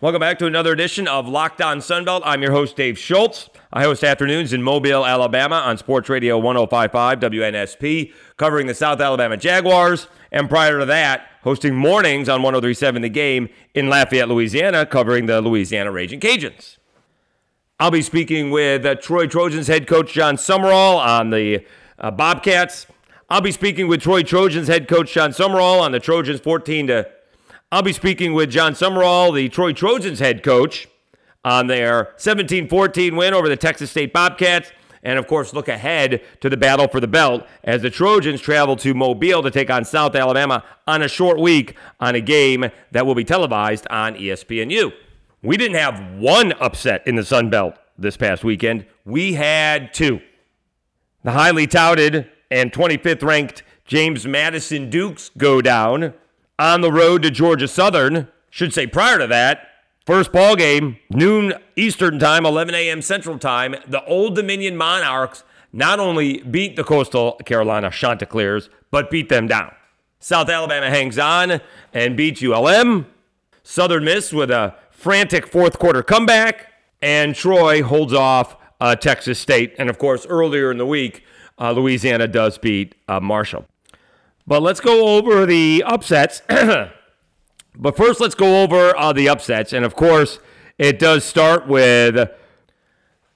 Welcome back to another edition of Locked On Sunbelt. I'm your host, Dave Schultz. I host afternoons in Mobile, Alabama on Sports Radio 1055 WNSP, covering the South Alabama Jaguars. And prior to that, hosting mornings on 1037 The Game in Lafayette, Louisiana, covering the Louisiana Raging Cajuns. I'll be speaking with uh, Troy Trojans head coach Jon Sumrall on the uh, Bobcats. I'll be speaking with Troy Trojans head coach Jon Sumrall on the Trojans 14 to I'll be speaking with Jon Sumrall, the Troy Trojans head coach, on their 17 14 win over the Texas State Bobcats. And of course, look ahead to the battle for the belt as the Trojans travel to Mobile to take on South Alabama on a short week on a game that will be televised on ESPNU. We didn't have one upset in the Sun Belt this past weekend, we had two. The highly touted and 25th ranked James Madison Dukes go down on the road to Georgia Southern. Should say prior to that, first ball game, noon Eastern time, 11 a.m. Central time. The Old Dominion Monarchs not only beat the Coastal Carolina Chanticleers, but beat them down. South Alabama hangs on and beats ULM. Southern Miss with a frantic fourth quarter comeback, and Troy holds off uh, Texas State. And of course, earlier in the week, uh, Louisiana does beat uh, Marshall. But let's go over the upsets. but first, let's go over uh, the upsets. And of course, it does start with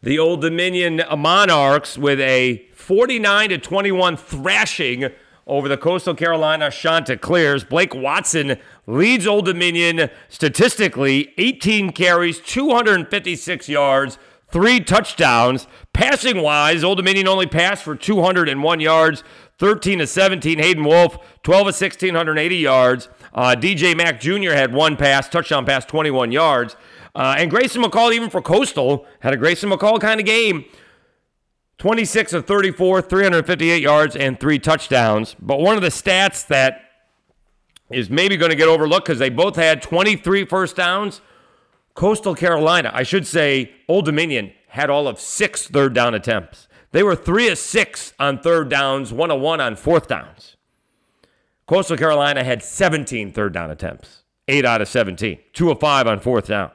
the Old Dominion Monarchs with a 49 to 21 thrashing over the Coastal Carolina Chanticleers. Blake Watson leads Old Dominion statistically 18 carries, 256 yards, three touchdowns. Passing wise, Old Dominion only passed for 201 yards. 13 to 17. Hayden Wolf, 12 of 1680 yards. Uh, DJ Mack Jr. had one pass, touchdown pass, 21 yards. Uh, and Grayson McCall, even for Coastal, had a Grayson McCall kind of game. 26 of 34, 358 yards, and three touchdowns. But one of the stats that is maybe going to get overlooked because they both had 23 first downs. Coastal Carolina, I should say, Old Dominion had all of six third down attempts. They were three of six on third downs, one of one on fourth downs. Coastal Carolina had 17 third down attempts, eight out of 17, two of five on fourth downs.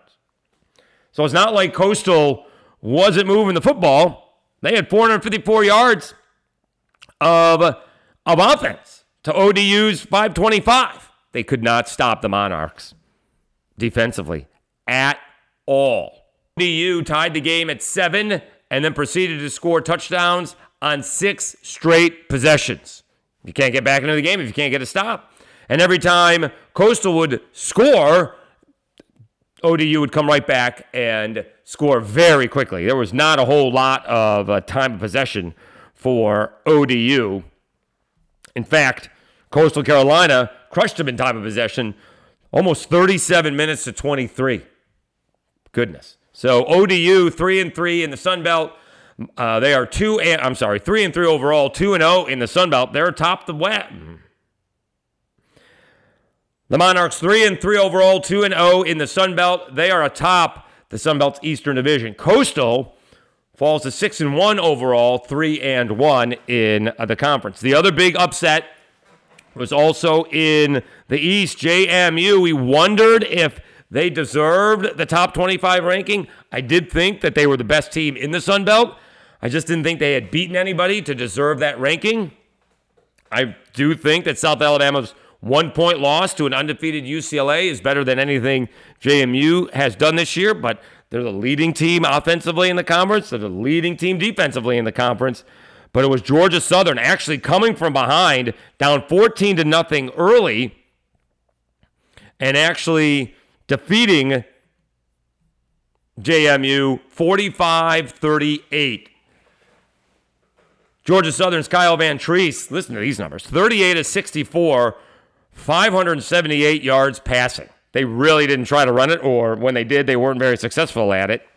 So it's not like Coastal wasn't moving the football. They had 454 yards of, of offense to ODU's 525. They could not stop the Monarchs defensively at all. ODU tied the game at seven and then proceeded to score touchdowns on six straight possessions. You can't get back into the game if you can't get a stop. And every time Coastal would score, ODU would come right back and score very quickly. There was not a whole lot of uh, time of possession for ODU. In fact, Coastal Carolina crushed them in time of possession almost 37 minutes to 23. Goodness. So ODU three and three in the Sun Belt. Uh, they are two and I'm sorry, three and three overall, two and zero oh in the Sun Belt. They're atop the West. The Monarchs three and three overall, two and zero oh in the Sun Belt. They are atop the Sun Belt's Eastern Division. Coastal falls to six and one overall, three and one in the conference. The other big upset was also in the East. JMU. We wondered if they deserved the top 25 ranking. I did think that they were the best team in the Sun Belt. I just didn't think they had beaten anybody to deserve that ranking. I do think that South Alabama's one point loss to an undefeated UCLA is better than anything JMU has done this year, but they're the leading team offensively in the conference. They're the leading team defensively in the conference. But it was Georgia Southern actually coming from behind, down 14 to nothing early, and actually defeating JMU 45 38. Georgia Southern's Kyle Vantrease, listen to these numbers 38 of 64, 578 yards passing. They really didn't try to run it, or when they did, they weren't very successful at it.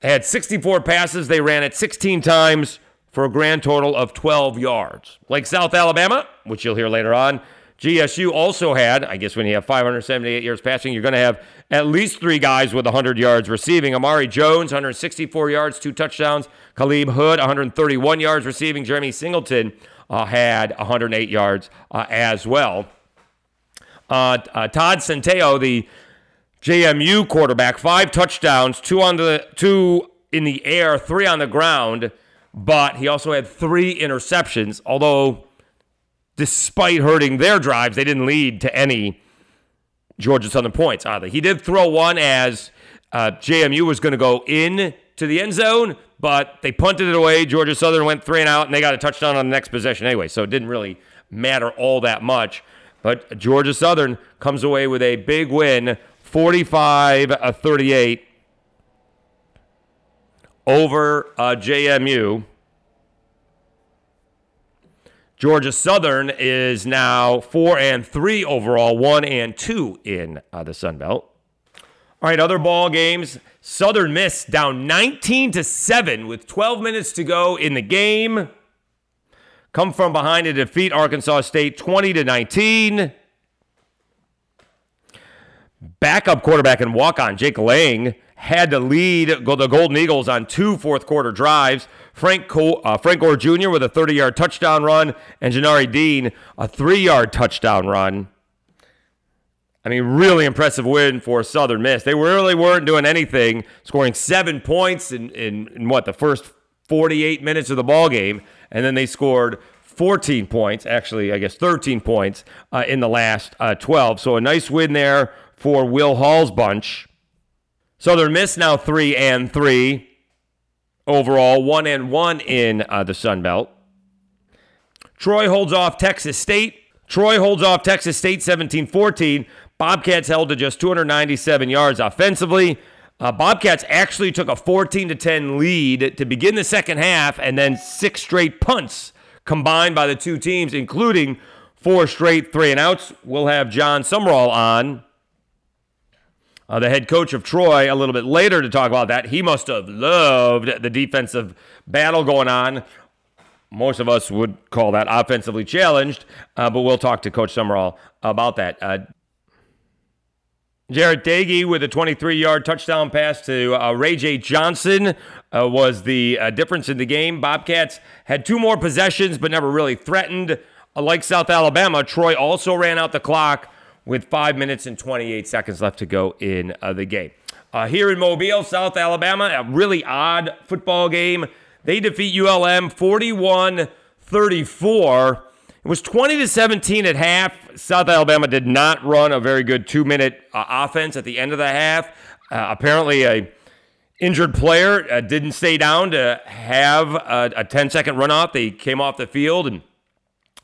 They had 64 passes. They ran it 16 times for a grand total of 12 yards. Like South Alabama, which you'll hear later on, GSU also had, I guess when you have 578 yards passing, you're going to have at least three guys with 100 yards receiving. Amari Jones, 164 yards, two touchdowns. Khaleb Hood, 131 yards receiving. Jeremy Singleton uh, had 108 yards uh, as well. Uh, uh, Todd Centeio, the JMU quarterback, five touchdowns, two on the two in the air, three on the ground, but he also had three interceptions. Although, despite hurting their drives, they didn't lead to any Georgia Southern points either. He did throw one as uh, JMU was going to go in to the end zone, but they punted it away. Georgia Southern went three and out, and they got a touchdown on the next possession anyway. So it didn't really matter all that much. But Georgia Southern comes away with a big win, 45 38 over uh, JMU. Georgia Southern is now four and three overall, one and two in uh, the Sun Belt. All right, other ball games. Southern Miss down 19 to seven with 12 minutes to go in the game. Come from behind to defeat Arkansas State 20 to 19. Backup quarterback and walk on Jake Lang had to lead the Golden Eagles on two fourth quarter drives. Frank, Cole, uh, Frank Gore Jr. with a 30 yard touchdown run, and Janari Dean a three yard touchdown run. I mean, really impressive win for Southern Miss. They really weren't doing anything, scoring seven points in, in, in what, the first 48 minutes of the ball game, and then they scored 14 points, actually, I guess 13 points uh, in the last uh, 12. So a nice win there for Will Hall's bunch. Southern Miss now three and three overall, one and one in uh, the Sun Belt. Troy holds off Texas State. Troy holds off Texas State 17 14. Bobcats held to just 297 yards offensively. Uh, Bobcats actually took a 14 to 10 lead to begin the second half, and then six straight punts combined by the two teams, including four straight three and outs. We'll have Jon Sumrall on uh, the head coach of Troy, a little bit later to talk about that. He must have loved the defensive battle going on. Most of us would call that offensively challenged, uh, but we'll talk to Coach Sumrall about that. Uh, Jarret Doege with a 23 yard touchdown pass to uh, RaJae' Johnson uh, was the uh, difference in the game. Bobcats had two more possessions, but never really threatened. Uh, like South Alabama, Troy also ran out the clock with five minutes and 28 seconds left to go in uh, the game. Uh, here in Mobile, South Alabama, a really odd football game. They defeat ULM 41 34. It was 20 to 17 at half. South Alabama did not run a very good two minute uh, offense at the end of the half. Uh, apparently, a injured player uh, didn't stay down to have a, a 10 second runoff. They came off the field and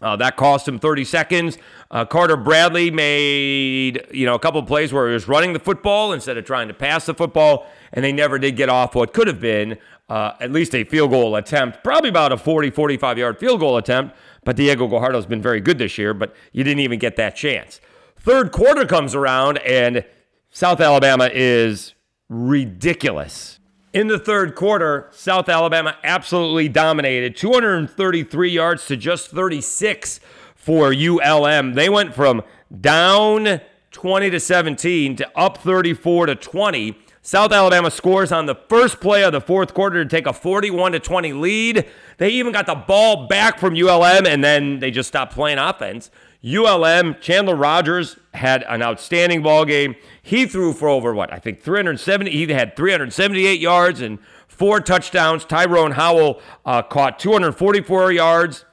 uh, that cost him 30 seconds. Uh, Carter Bradley made you know a couple plays where he was running the football instead of trying to pass the football, and they never did get off what could have been uh, at least a field goal attempt, probably about a 40, 45 yard field goal attempt. But Diego Guajardo has been very good this year, but you didn't even get that chance. Third quarter comes around, and South Alabama is ridiculous. In the third quarter, South Alabama absolutely dominated 233 yards to just 36 for ULM. They went from down 20 to 17 to up 34 to 20. South Alabama scores on the first play of the fourth quarter to take a 41 to 20 lead. They even got the ball back from ULM and then they just stopped playing offense. ULM, Chandler Rogers had an outstanding ball game. He threw for over what? I think 370. He had 378 yards and four touchdowns. Tyrone Howell uh, caught 244 yards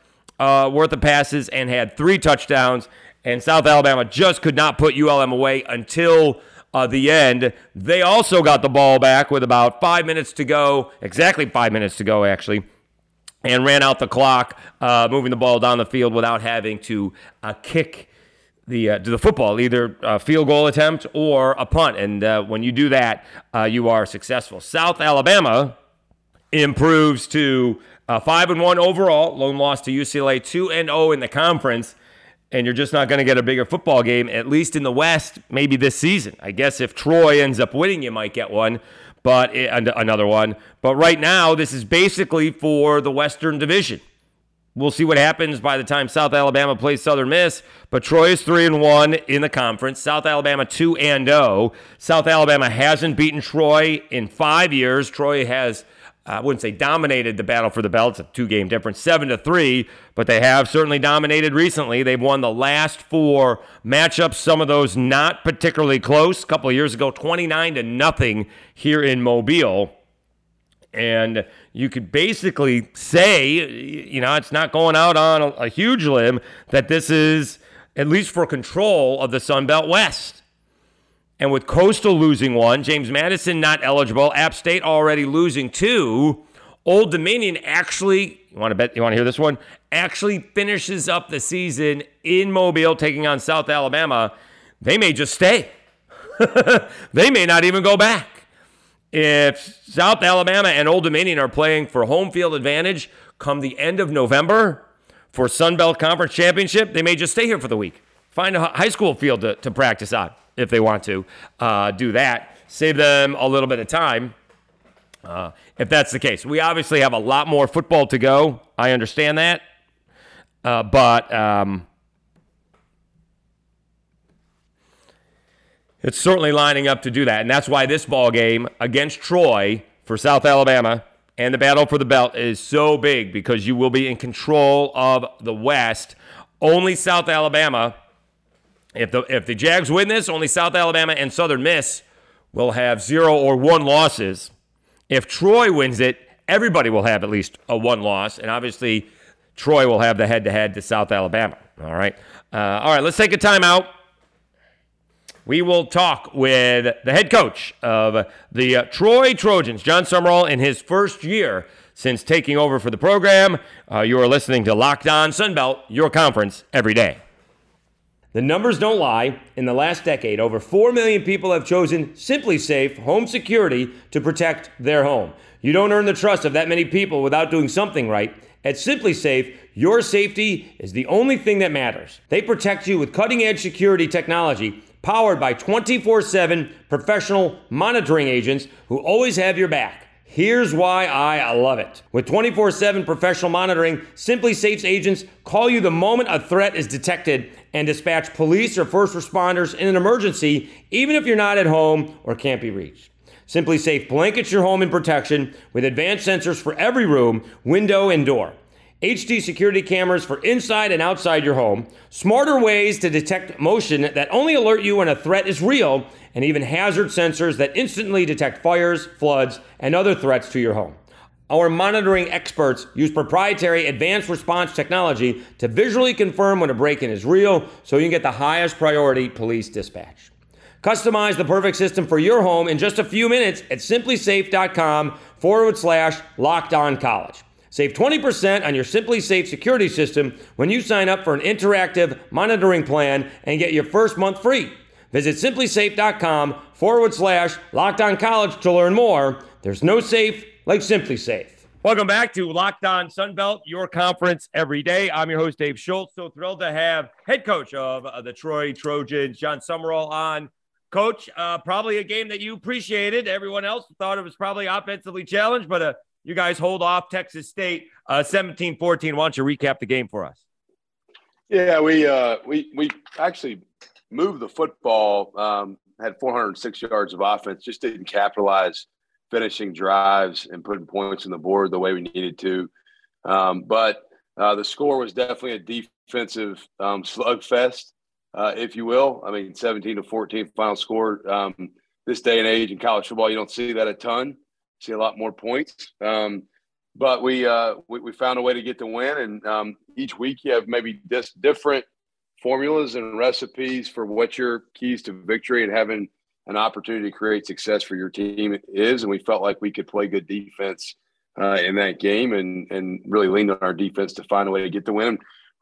uh, worth of passes and had three touchdowns. And South Alabama just could not put ULM away until uh, the end. They also got the ball back with about five minutes to go, exactly five minutes to go, actually and ran out the clock, uh, moving the ball down the field without having to uh, kick the uh, the football, either a field goal attempt or a punt. And uh, when you do that, uh, you are successful. South Alabama improves to uh, five and one overall. Lone loss to UCLA, two and zero oh in the conference. And you're just not going to get a bigger football game, at least in the West, maybe this season. I guess if Troy ends up winning, you might get one but it, another one. But right now, this is basically for the Western Division. We'll see what happens by the time South Alabama plays Southern Miss. But Troy is three and one in the conference. South Alabama two and zero. Oh. South Alabama hasn't beaten Troy in five years. Troy has I wouldn't say dominated the battle for the belt. It's a two game difference, seven to three, but they have certainly dominated recently. They've won the last four matchups, some of those not particularly close. A couple of years ago, 29 to nothing here in Mobile. And you could basically say, you know, it's not going out on a, a huge limb that this is, at least for control of the Sun Belt West. And with Coastal losing one, James Madison not eligible, App State already losing two, Old Dominion actually, you want to bet, you want to hear this one? Actually finishes up the season in Mobile taking on South Alabama. They may just stay. they may not even go back. If South Alabama and Old Dominion are playing for home field advantage come the end of November for Sun Belt Conference Championship, they may just stay here for the week. Find a high school field to, to practice on if they want to uh, do that. Save them a little bit of time. Uh, if that's the case, we obviously have a lot more football to go. I understand that, uh, but um, it's certainly lining up to do that, and that's why this ball game against Troy for South Alabama and the battle for the belt is so big because you will be in control of the West. Only South Alabama if the if the Jags win this, only South Alabama and Southern Miss will have zero or one losses. If Troy wins it, everybody will have at least a one loss, and obviously Troy will have the head to head to South Alabama. All right, uh, all right. Let's take a timeout. We will talk with the head coach of the uh, Troy Trojans, Jon Sumrall, in his first year since taking over for the program. Uh, you are listening to Locked On Sunbelt, your conference every day. The numbers don't lie. In the last decade, over 4 million people have chosen SimpliSafe Home Security to protect their home. You don't earn the trust of that many people without doing something right. At SimpliSafe, your safety is the only thing that matters. They protect you with cutting edge security technology powered by 24 7 professional monitoring agents who always have your back. Here's why I love it. With 24 7 professional monitoring, SimpliSafe's agents call you the moment a threat is detected and dispatch police or first responders in an emergency, even if you're not at home or can't be reached. SimpliSafe blankets your home in protection with advanced sensors for every room, window, and door. HD security cameras for inside and outside your home, smarter ways to detect motion that only alert you when a threat is real, and even hazard sensors that instantly detect fires, floods, and other threats to your home. Our monitoring experts use proprietary advanced response technology to visually confirm when a break in is real so you can get the highest priority police dispatch. Customize the perfect system for your home in just a few minutes at simplisafe.com forward slash locked on college. Save 20% on your SimpliSafe security system when you sign up for an interactive monitoring plan and get your first month free. Visit simplisafe.com forward slash locked college to learn more. There's no safe like SimpliSafe. Welcome back to Locked On Sunbelt, your conference every day. I'm your host, Dave Schultz. So thrilled to have head coach of uh, the Troy Trojans, Jon Sumrall, on. Coach, uh, probably a game that you appreciated. Everyone else thought it was probably offensively challenged, but uh, you guys hold off Texas State uh, 17 14. Why don't you recap the game for us? Yeah, we uh, we we actually moved the football. Um, had 406 yards of offense. Just didn't capitalize finishing drives and putting points on the board the way we needed to. Um, but uh, the score was definitely a defensive um, slugfest, uh, if you will. I mean, 17 to 14 final score. Um, this day and age in college football, you don't see that a ton see a lot more points. Um, but we, uh, we, we found a way to get the win, and um, each week you have maybe just different formulas and recipes for what your keys to victory and having an opportunity to create success for your team is. And we felt like we could play good defense uh, in that game, and and really leaned on our defense to find a way to get the win.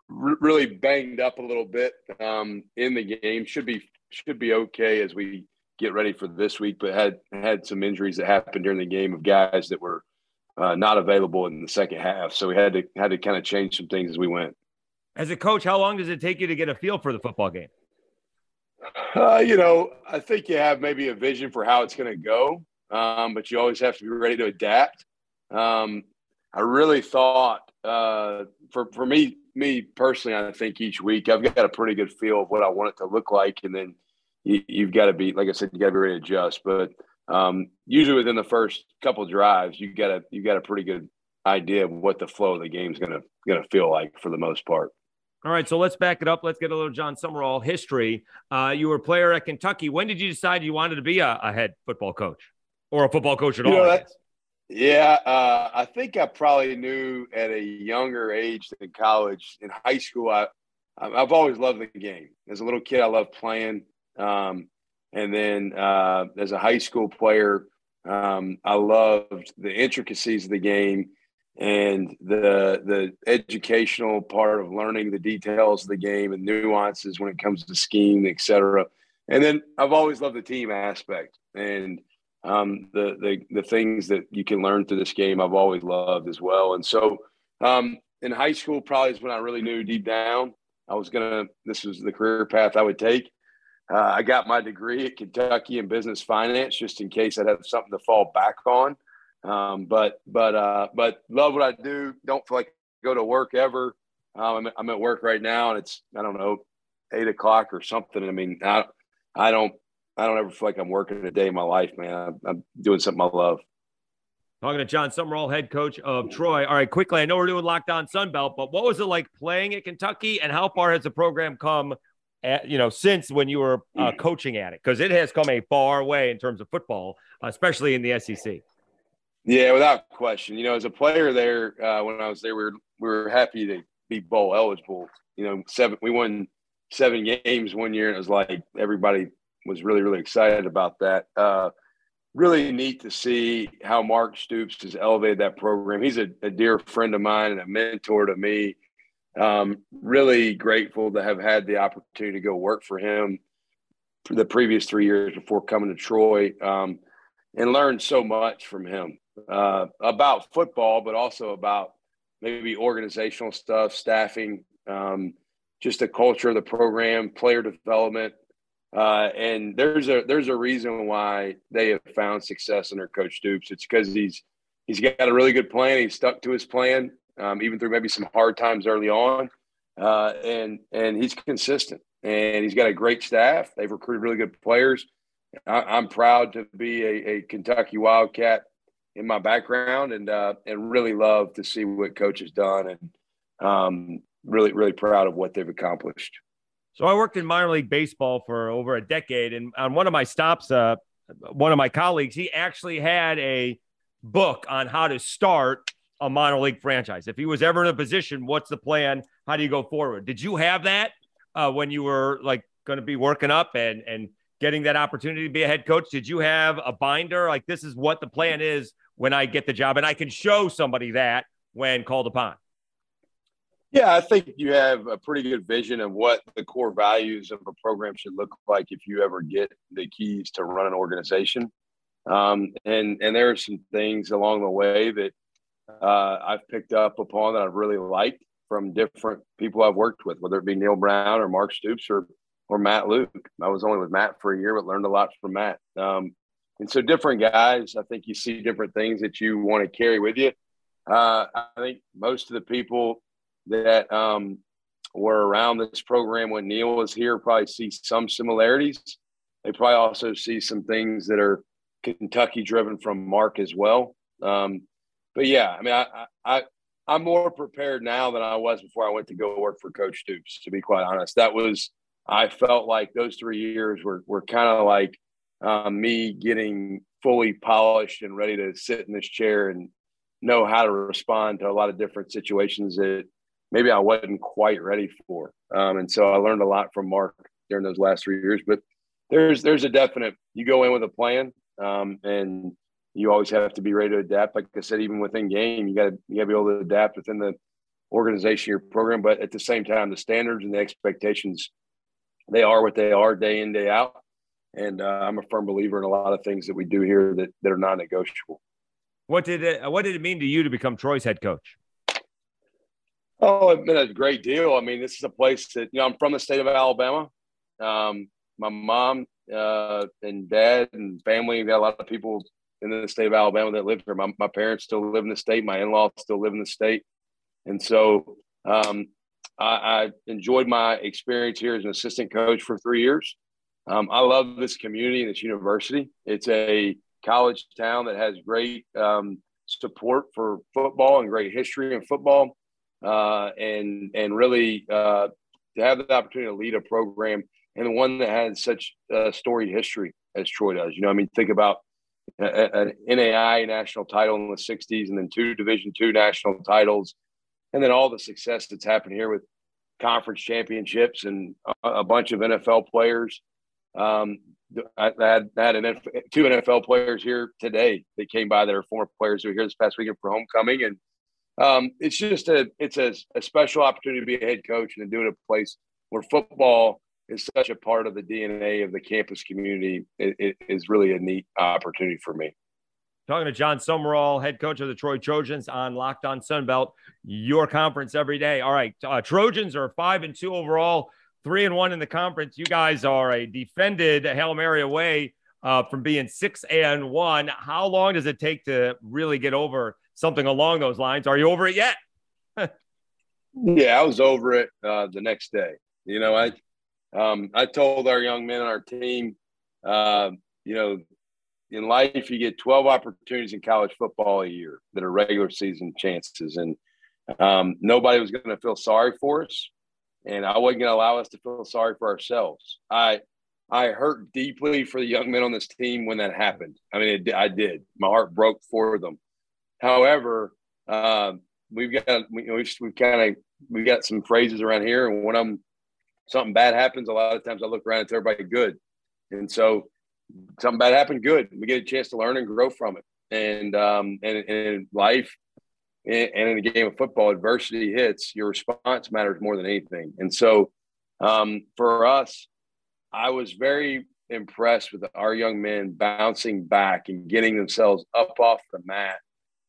Really banged up a little bit um, in the game. Should be should be okay as we get ready for this week, but had had some injuries that happened during the game of guys that were uh, not available in the second half. So we had to had to kind of change some things as we went. As a coach, how long does it take you to get a feel for the football game? Uh, you know, I think you have maybe a vision for how it's going to go, um, but you always have to be ready to adapt. Um, I really thought uh, for for me me personally, I think each week I've got a pretty good feel of what I want it to look like, and then you, have got to be, like I said, you got to be ready to adjust. But um, usually within the first couple drives, you got a you got a pretty good idea of what the flow of the game's gonna gonna feel like for the most part. All right, so let's back it up. Let's get a little Jon Sumrall history. Uh, you were a player at Kentucky. When did you decide you wanted to be a, a head football coach or a football coach at you all? Know, yeah, uh, I think I probably knew at a younger age than college. In high school, I I've always loved the game. As a little kid, I loved playing. Um, and then uh, as a high school player, um, I loved the intricacies of the game and the the educational part of learning the details of the game and nuances when it comes to scheme, et cetera. And then I've always loved the team aspect and um, the, the the things that you can learn through this game. I've always loved as well. And so um, in high school, probably is when I really knew deep down I was gonna. This was the career path I would take. Uh, I got my degree at Kentucky in business finance just in case I'd have something to fall back on. Um, but but uh, but love what I do. Don't feel like go to work ever. Um, I'm, I'm at work right now, and it's I don't know eight o'clock or something. I mean, I I don't I don't ever feel like I'm working a day in my life, man. I'm, I'm doing something I love. Talking to Jon Sumrall, head coach of Troy. All right, quickly, I know we're doing Locked On Sunbelt, but what was it like playing at Kentucky, and how far has the program come? At, you know, since when you were uh, coaching at it, because it has come a far way in terms of football, especially in the SEC. Yeah, without question. You know, as a player there, uh, when I was there, we were we were happy to be bowl eligible. You know, seven we won seven games one year, and it was like everybody was really really excited about that. Uh, really neat to see how Mark Stoops has elevated that program. He's a, a dear friend of mine and a mentor to me. Um, really grateful to have had the opportunity to go work for him for the previous three years before coming to Troy um, and learned so much from him uh, about football, but also about maybe organizational stuff, staffing, um, just the culture of the program, player development, uh, and there's a there's a reason why they have found success under Coach Stoops. It's because he's he's got a really good plan. He's stuck to his plan, um, even through maybe some hard times early on, uh, and and he's consistent. And he's got a great staff. They've recruited really good players. I, am proud to be a, a, Kentucky Wildcat in my background, and uh, and really love to see what Coach has done, and um, really really proud of what they've accomplished. So I worked in minor league baseball for over a decade, and on one of my stops, uh, one of my colleagues, he actually had a book on how to start a minor league franchise. If he was ever in a position, what's the plan? How do you go forward? Did you have that uh, when you were like going to be working up and and getting that opportunity to be a head coach? Did you have a binder like this is what the plan is when I get the job, and I can show somebody that when called upon? Yeah, I think you have a pretty good vision of what the core values of a program should look like if you ever get the keys to run an organization. Um, and and there are some things along the way that uh, I've picked up upon that I've really liked from different people I've worked with, whether it be Neal Brown or Mark Stoops or or Matt Luke. I was only with Matt for a year, but learned a lot from Matt. Um, and so different guys, I think you see different things that you want to carry with you. Uh, I think most of the people that um, were around this program when Neal was here probably see some similarities. They probably also see some things that are Kentucky driven from Mark as well. Um, but yeah, I mean, I, I, I'm more prepared now than I was before I went to go work for Coach Stoops. To be quite honest, that was I felt like those three years were were kind of like um, me getting fully polished and ready to sit in this chair and know how to respond to a lot of different situations that maybe I wasn't quite ready for. Um, and so I learned a lot from Mark during those last three years. But there's there's a definite you go in with a plan, um, and you always have to be ready to adapt. Like I said, even within game, you got to you got to be able to adapt within the organization, your program. But at the same time, the standards and the expectations they are what they are day in day out. And uh, I'm a firm believer in a lot of things that we do here that, that are non-negotiable. What did it What did it mean to you to become Troy's head coach? Oh, it meant a great deal. I mean, this is a place that you know I'm from the state of Alabama. Um, my mom uh, and dad and family got a lot of people in the state of Alabama that lived here. My, my parents still live in the state. My in-laws still live in the state, and so um, I, I, enjoyed my experience here as an assistant coach for three years. Um, I love this community and this university. It's a college town that has great um, support for football and great history in football, uh, and and really uh, to have the opportunity to lead a program and one that has such a storied history as Troy does. You know, I mean, think about an NAI national title in the '60s, and then two Division two national titles, and then all the success that's happened here with conference championships and a, bunch of NFL players. Um, I had, I had an, two NFL players here today. That came by that are former players who were here this past weekend for homecoming, and um, it's just a it's a, a, special opportunity to be a head coach and to do it at a place where football is such a part of the DNA of the campus community. It, it is really a neat opportunity for me. Talking to Jon Sumrall, head coach of the Troy Trojans on Locked On Sunbelt, your conference every day. All right, uh, Trojans are five and two overall, three and one in the conference. You guys are a defended Hail Mary away uh, from being six and one. How long does it take to really get over something along those lines? Are you over it yet? yeah, I was over it uh, the next day. You know, I um, I told our young men on our team, uh, you know, in life, you get 12 opportunities in college football a year that are regular season chances. And um, nobody was going to feel sorry for us. And I wasn't going to allow us to feel sorry for ourselves. I, I hurt deeply for the young men on this team when that happened. I mean, it, I did. My heart broke for them. However, uh, we've got we, we've, we've kind of we got some phrases around here, and when I'm something bad happens, a lot of times I look around and everybody good, and so something bad happened, good. We get a chance to learn and grow from it. And um, and, and in life and in a game of football, adversity hits. Your response matters more than anything. And so, um, for us, I was very impressed with our young men bouncing back and getting themselves up off the mat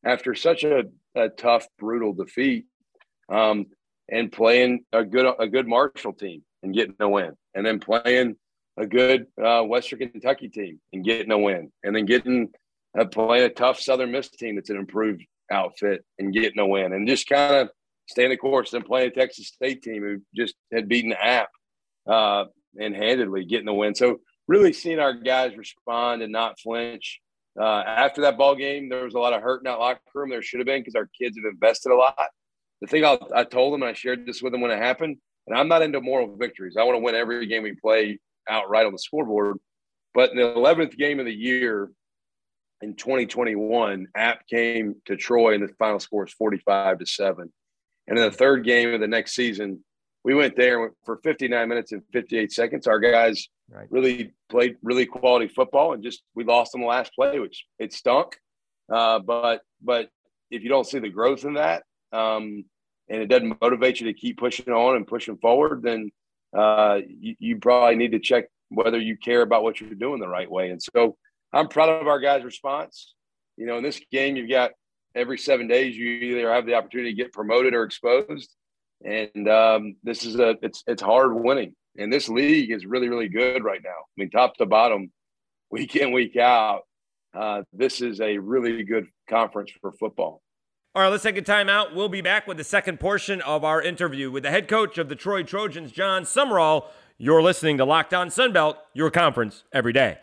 after such a, a tough, brutal defeat, um, and playing a good a good Marshall team and getting a win, and then playing a good uh, Western Kentucky team and getting a win, and then getting uh, playing a tough Southern Miss team that's an improved outfit and getting a win, and just kind of staying the course. And playing a Texas State team who just had beaten App uh, and handedly getting the win. So really seeing our guys respond and not flinch. Uh, after that ball game, there was a lot of hurt in that locker room. There should have been because our kids have invested a lot. The thing I'll, I told them, and I shared this with them when it happened, and I'm not into moral victories. I want to win every game we play outright on the scoreboard. But in the 11th game of the year in 2021, App came to Troy and the final score was 45 to 7. And in the third game of the next season, we went there for 59 minutes and 58 seconds. Our guys right. really played really quality football and just we lost on the last play, which it stunk. Uh, but but if you don't see the growth in that, um, and it doesn't motivate you to keep pushing on and pushing forward, then uh, you, you, probably need to check whether you care about what you're doing the right way. And so I'm proud of our guys' response. You know, in this game, you've got every seven days you either have the opportunity to get promoted or exposed. And um, this is a it's it's hard winning. And this league is really, really good right now. I mean, top to bottom, week in, week out. Uh, this is a really good conference for football. All right, let's take a timeout. We'll be back with the second portion of our interview with the head coach of the Troy Trojans, Jon Sumrall. You're listening to Locked On Sunbelt, your conference every day.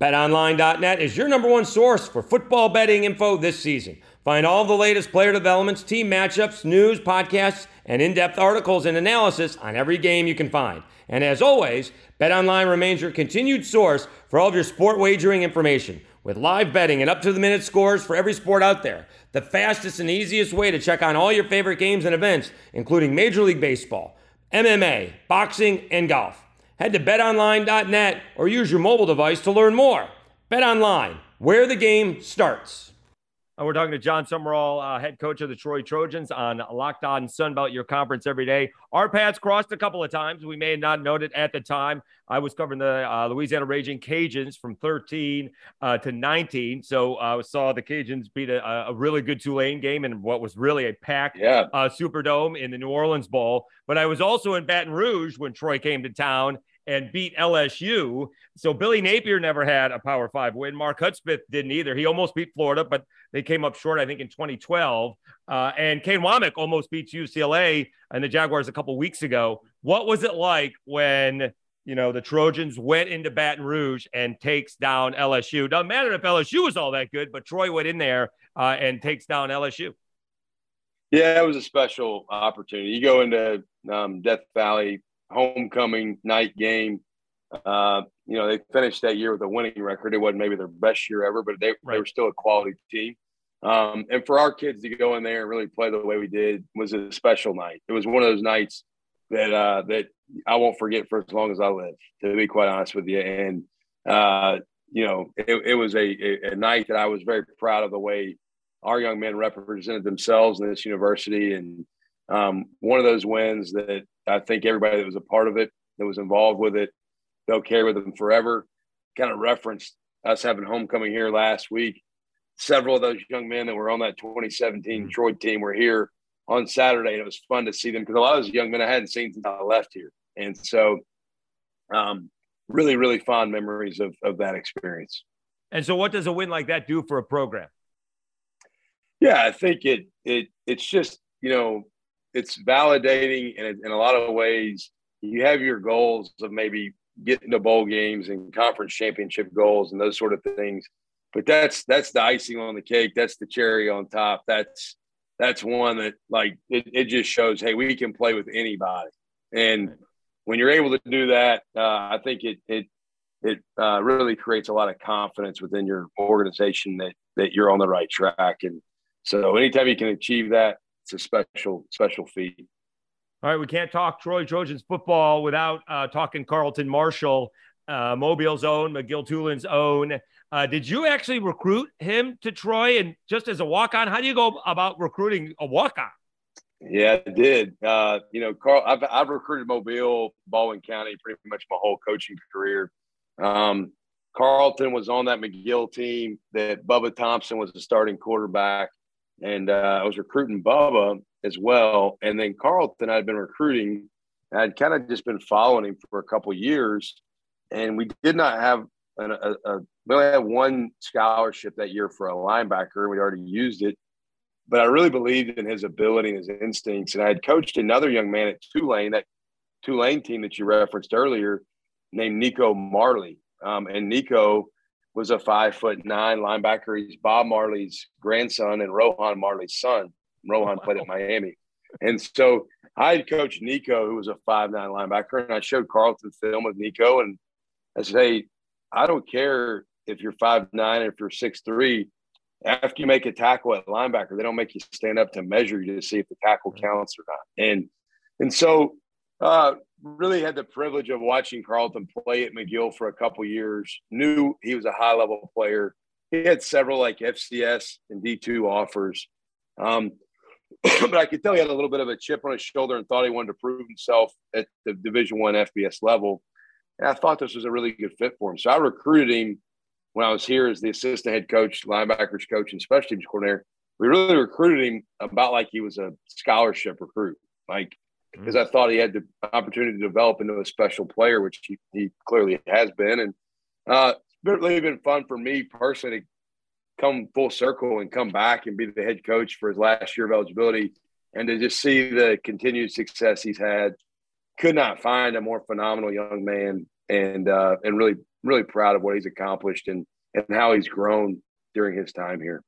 BetOnline.net is your number one source for football betting info this season. Find all the latest player developments, team matchups, news, podcasts, and in depth articles and analysis on every game you can find. And as always, BetOnline remains your continued source for all of your sport wagering information with live betting and up to the minute scores for every sport out there. The fastest and easiest way to check on all your favorite games and events, including Major League Baseball, MMA, boxing, and golf. Head to betonline.net or use your mobile device to learn more. BetOnline, where the game starts. Uh, we're talking to Jon Sumrall, uh, head coach of the Troy Trojans on Locked On Sunbelt, your conference every day. Our paths crossed a couple of times. We may have not known it at the time. I was covering the uh, Louisiana Raging Cajuns from 13 uh, to 19. So I uh, saw the Cajuns beat a, a, really good Tulane game in what was really a packed yeah. Uh, Superdome in the New Orleans Bowl. But I was also in Baton Rouge when Troy came to town and beat LSU. So Billy Napier never had a Power Five win. Mark Hudspeth didn't either. He almost beat Florida, but they came up short, I think, in 2012. Uh, and Kane Wommack almost beats UCLA and the Jaguars a couple weeks ago. What was it like when you know, the Trojans went into Baton Rouge and takes down LSU. Doesn't matter if LSU was all that good, but Troy went in there uh, and takes down LSU. Yeah, it was a special opportunity. You go into um, Death Valley homecoming night game. Uh, you know, they finished that year with a winning record. It wasn't maybe their best year ever, but they, right. they were still a quality team. Um, and for our kids to go in there and really play the way we did was a special night. It was one of those nights that uh, that I won't forget for as long as I live. To be quite honest with you, and uh, you know, it, it was a, a, night that I was very proud of the way our young men represented themselves in this university, and um, one of those wins that I think everybody that was a part of it, that was involved with it, they'll carry with them forever. Kind of referenced us having homecoming here last week. Several of those young men that were on that 2017 mm-hmm. Troy team were here on Saturday, and it was fun to see them because a lot of those young men I hadn't seen since I left here, and so um, really, really fond memories of of that experience. And so, what does a win like that do for a program? Yeah, I think it it it's just you know it's validating, and in a lot of ways, you have your goals of maybe getting to bowl games and conference championship goals and those sort of things. But that's that's the icing on the cake. That's the cherry on top. That's that's one that like it, it just shows hey we can play with anybody and when you're able to do that uh, i think it it it uh, really creates a lot of confidence within your organization that that you're on the right track and so anytime you can achieve that it's a special special feat all right we can't talk troy trojans football without uh, talking carlton Martin, uh, mobile's own mcgill-toolen's own uh, did you actually recruit him to Troy? And just as a walk on, how do you go about recruiting a walk on? Yeah, I did. Uh, you know, Carl, I've, I've, recruited Mobile, Baldwin County pretty much my whole coaching career. Um, Carlton was on that McGill team that Bubba Thompson was the starting quarterback. And uh, I was recruiting Bubba as well. And then Carlton, I'd been recruiting. I'd kind of just been following him for a couple years. And we did not have an, a, a, we only had one scholarship that year for a linebacker. We already used it, but I really believed in his ability and his instincts. And I had coached another young man at Tulane, that Tulane team that you referenced earlier, named Nico Marley. Um, and Nico was a five foot nine linebacker. He's Bob Marley's grandson and Rohan Marley's son. Rohan played at Miami. And so I had coached Nico, who was a five nine linebacker, and I showed Carlton film with Nico, and I said, "Hey, I don't care if you're five nine, or if you're six three. After you make a tackle at linebacker, they don't make you stand up to measure you to see if the tackle counts or not. And and so, uh, really had the privilege of watching Carlton play at McGill for a couple years. Knew he was a high level player. He had several like FCS and D two offers. Um, but I could tell he had a little bit of a chip on his shoulder and thought he wanted to prove himself at the Division One FBS level. And I thought this was a really good fit for him. So I recruited him when I was here as the assistant head coach, linebackers coach, and special teams coordinator. We really recruited him about like he was a scholarship recruit, like because. I thought he had the opportunity to develop into a special player, which he, he clearly has been. And uh, it's really been fun for me personally to come full circle and come back and be the head coach for his last year of eligibility and to just see the continued success he's had could not find a more phenomenal young man and uh, and really really proud of what he's accomplished and and how he's grown during his time here.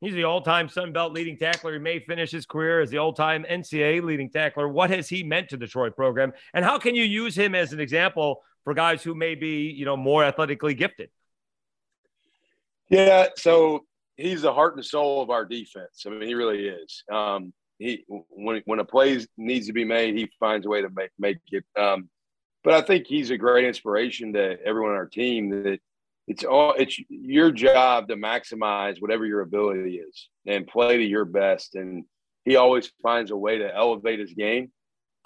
He's the all-time Sun Belt leading tackler. He may finish his career as the all-time NCAA leading tackler. What has he meant to the Troy program, and how can you use him as an example for guys who may be, you know, more athletically gifted? Yeah, so he's the heart and soul of our defense. I mean, he really is. Um, he when when a play needs to be made, he finds a way to make make it. Um, but I think he's a great inspiration to everyone on our team. That it's all it's your job to maximize whatever your ability is and play to your best. And he always finds a way to elevate his game,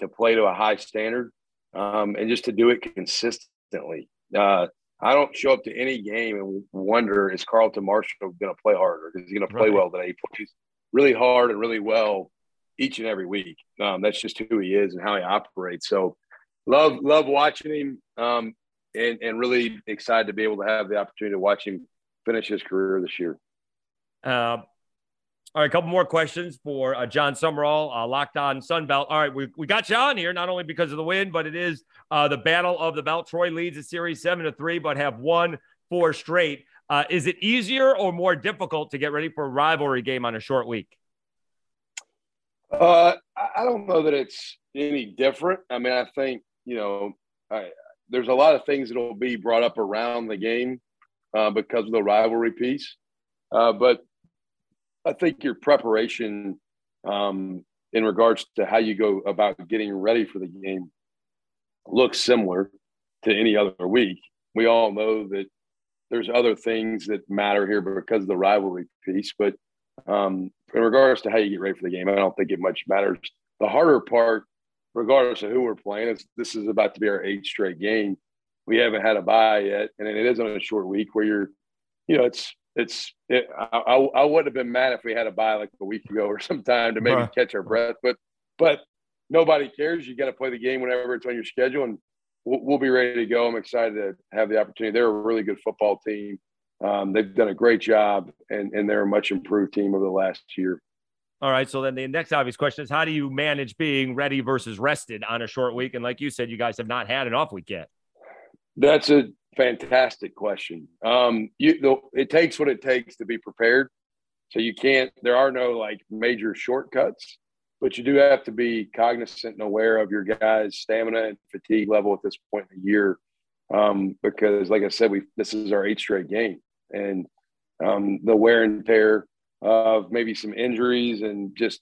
to play to a high standard, um, and just to do it consistently. Uh, I don't show up to any game and wonder is Carlton Martin going to play harder? Is he going to play right. well today? He plays really hard and really well each and every week. Um, that's just who he is and how he operates. So love love watching him, um, and and really excited to be able to have the opportunity to watch him finish his career this year. Uh, All right, a couple more questions for uh, Jon Sumrall, uh, locked on Sunbelt. All right, we, we got you on here not only because of the win, but it is uh, the battle of the belt. Troy leads the series seven to three, but have won four straight. Uh, is it easier or more difficult to get ready for a rivalry game on a short week? Uh, I don't know that it's any different. I mean, I think you know, I, there's a lot of things that will be brought up around the game uh, because of the rivalry piece, uh, but I think your preparation um, in regards to how you go about getting ready for the game looks similar to any other week. We all know that there's other things that matter here because of the rivalry piece, but um, in regards to how you get ready for the game, I don't think it much matters. The harder part, regardless of who we're playing, is this is about to be our eighth straight game. We haven't had a bye yet, and it is on a short week where you're, you know, it's it's it, I, I would have been mad if we had a bye like a week ago or some time to maybe catch our breath, but but nobody cares. You got to play the game whenever it's on your schedule, and we'll, we'll, be ready to go. I'm excited to have the opportunity. They're a really good football team. Um, they've done a great job, and and they're a much improved team over the last year. All right. So then the next obvious question is how do you manage being ready versus rested on a short week? And like you said, you guys have not had an off week yet. That's a fantastic question. Um, you, it takes what it takes to be prepared. So you can't, there are no like major shortcuts, but you do have to be cognizant and aware of your guys' stamina and fatigue level at this point in the year. Um, because, like I said, we this is our eighth straight game, and um, the wear and tear of maybe some injuries and just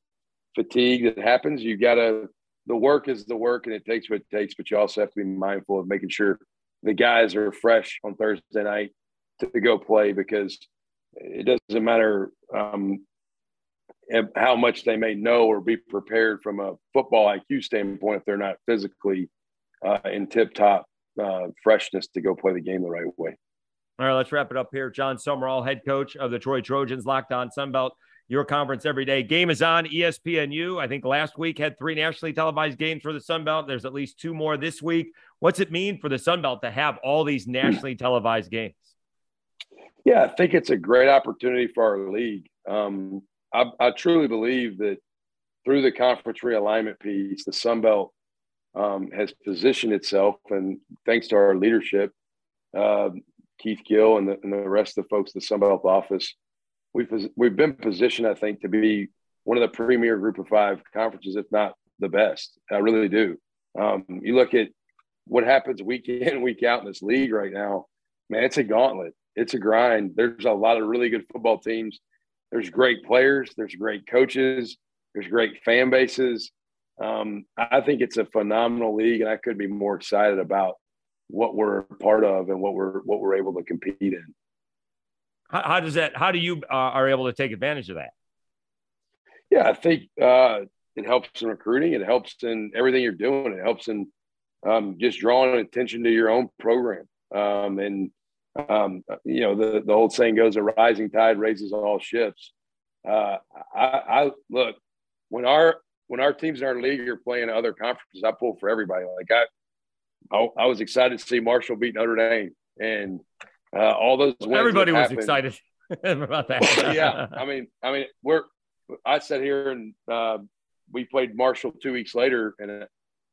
fatigue that happens. You got to, the work is the work and it takes what it takes, but you also have to be mindful of making sure the guys are fresh on Thursday night to, go play because it doesn't matter um, how much they may know or be prepared from a football IQ standpoint if they're not physically uh, in tip top uh, freshness to go play the game the right way. All right, let's wrap it up here. Jon Sumrall, head coach of the Troy Trojans, Locked On Sunbelt your conference every day. Game is on ESPNU. I think last week had three nationally televised games for the Sun Belt. There's at least two more this week. What's it mean for the Sun Belt to have all these nationally televised games? Yeah, I think it's a great opportunity for our league. Um, I, I, truly believe that through the conference realignment piece, the Sun Belt um, has positioned itself, and thanks to our leadership, uh, Keith Gill and the, and the rest of the folks at the Sun Belt office – we've we've been positioned, I think, to be one of the premier Group of Five conferences, if not the best. I really do. Um, you look at what happens week in, week out in this league right now. Man, it's a gauntlet. It's a grind. There's a lot of really good football teams. There's great players. There's great coaches. There's great fan bases. Um, I think it's a phenomenal league, and I could be more excited about what we're part of and what we're what we're able to compete in. How, how does that? How do you uh, are able to take advantage of that? Yeah, I think uh, it helps in recruiting. It helps in everything you're doing. It helps in um, just drawing attention to your own program. Um, and um, you know, the the old saying goes, "A rising tide raises all ships." Uh, I, I look when our when our teams in our league are playing other conferences, I pull for everybody. Like I, I, I was excited to see Marshall beat Notre Dame, and uh, all those everybody was happened, excited about that. yeah, I mean, I mean, we're I sat here and uh, we played Marshall two weeks later, and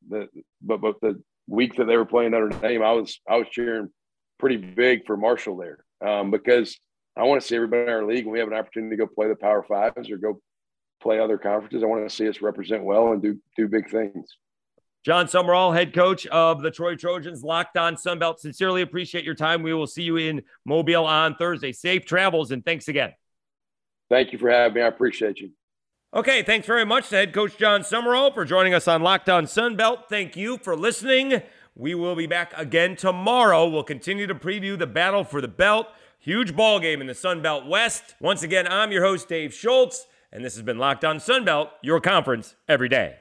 the but but the week that they were playing Notre Dame, I was I was cheering pretty big for Marshall there um, because I want to see everybody in our league when we have an opportunity to go play the Power Fives or go play other conferences. I want to see us represent well and do do big things. Jon Sumrall, head coach of the Troy Trojans, Locked On Sunbelt. Sincerely appreciate your time. We will see you in Mobile on Thursday. Safe travels and thanks again. Thank you for having me. I appreciate you. Okay, thanks very much to head coach Jon Sumrall for joining us on Locked On Sunbelt. Thank you for listening. We will be back again tomorrow. We'll continue to preview the battle for the belt. Huge ball game in the Sun Belt West. Once again, I'm your host, Dave Schultz, and this has been Locked On Sunbelt, your conference every day.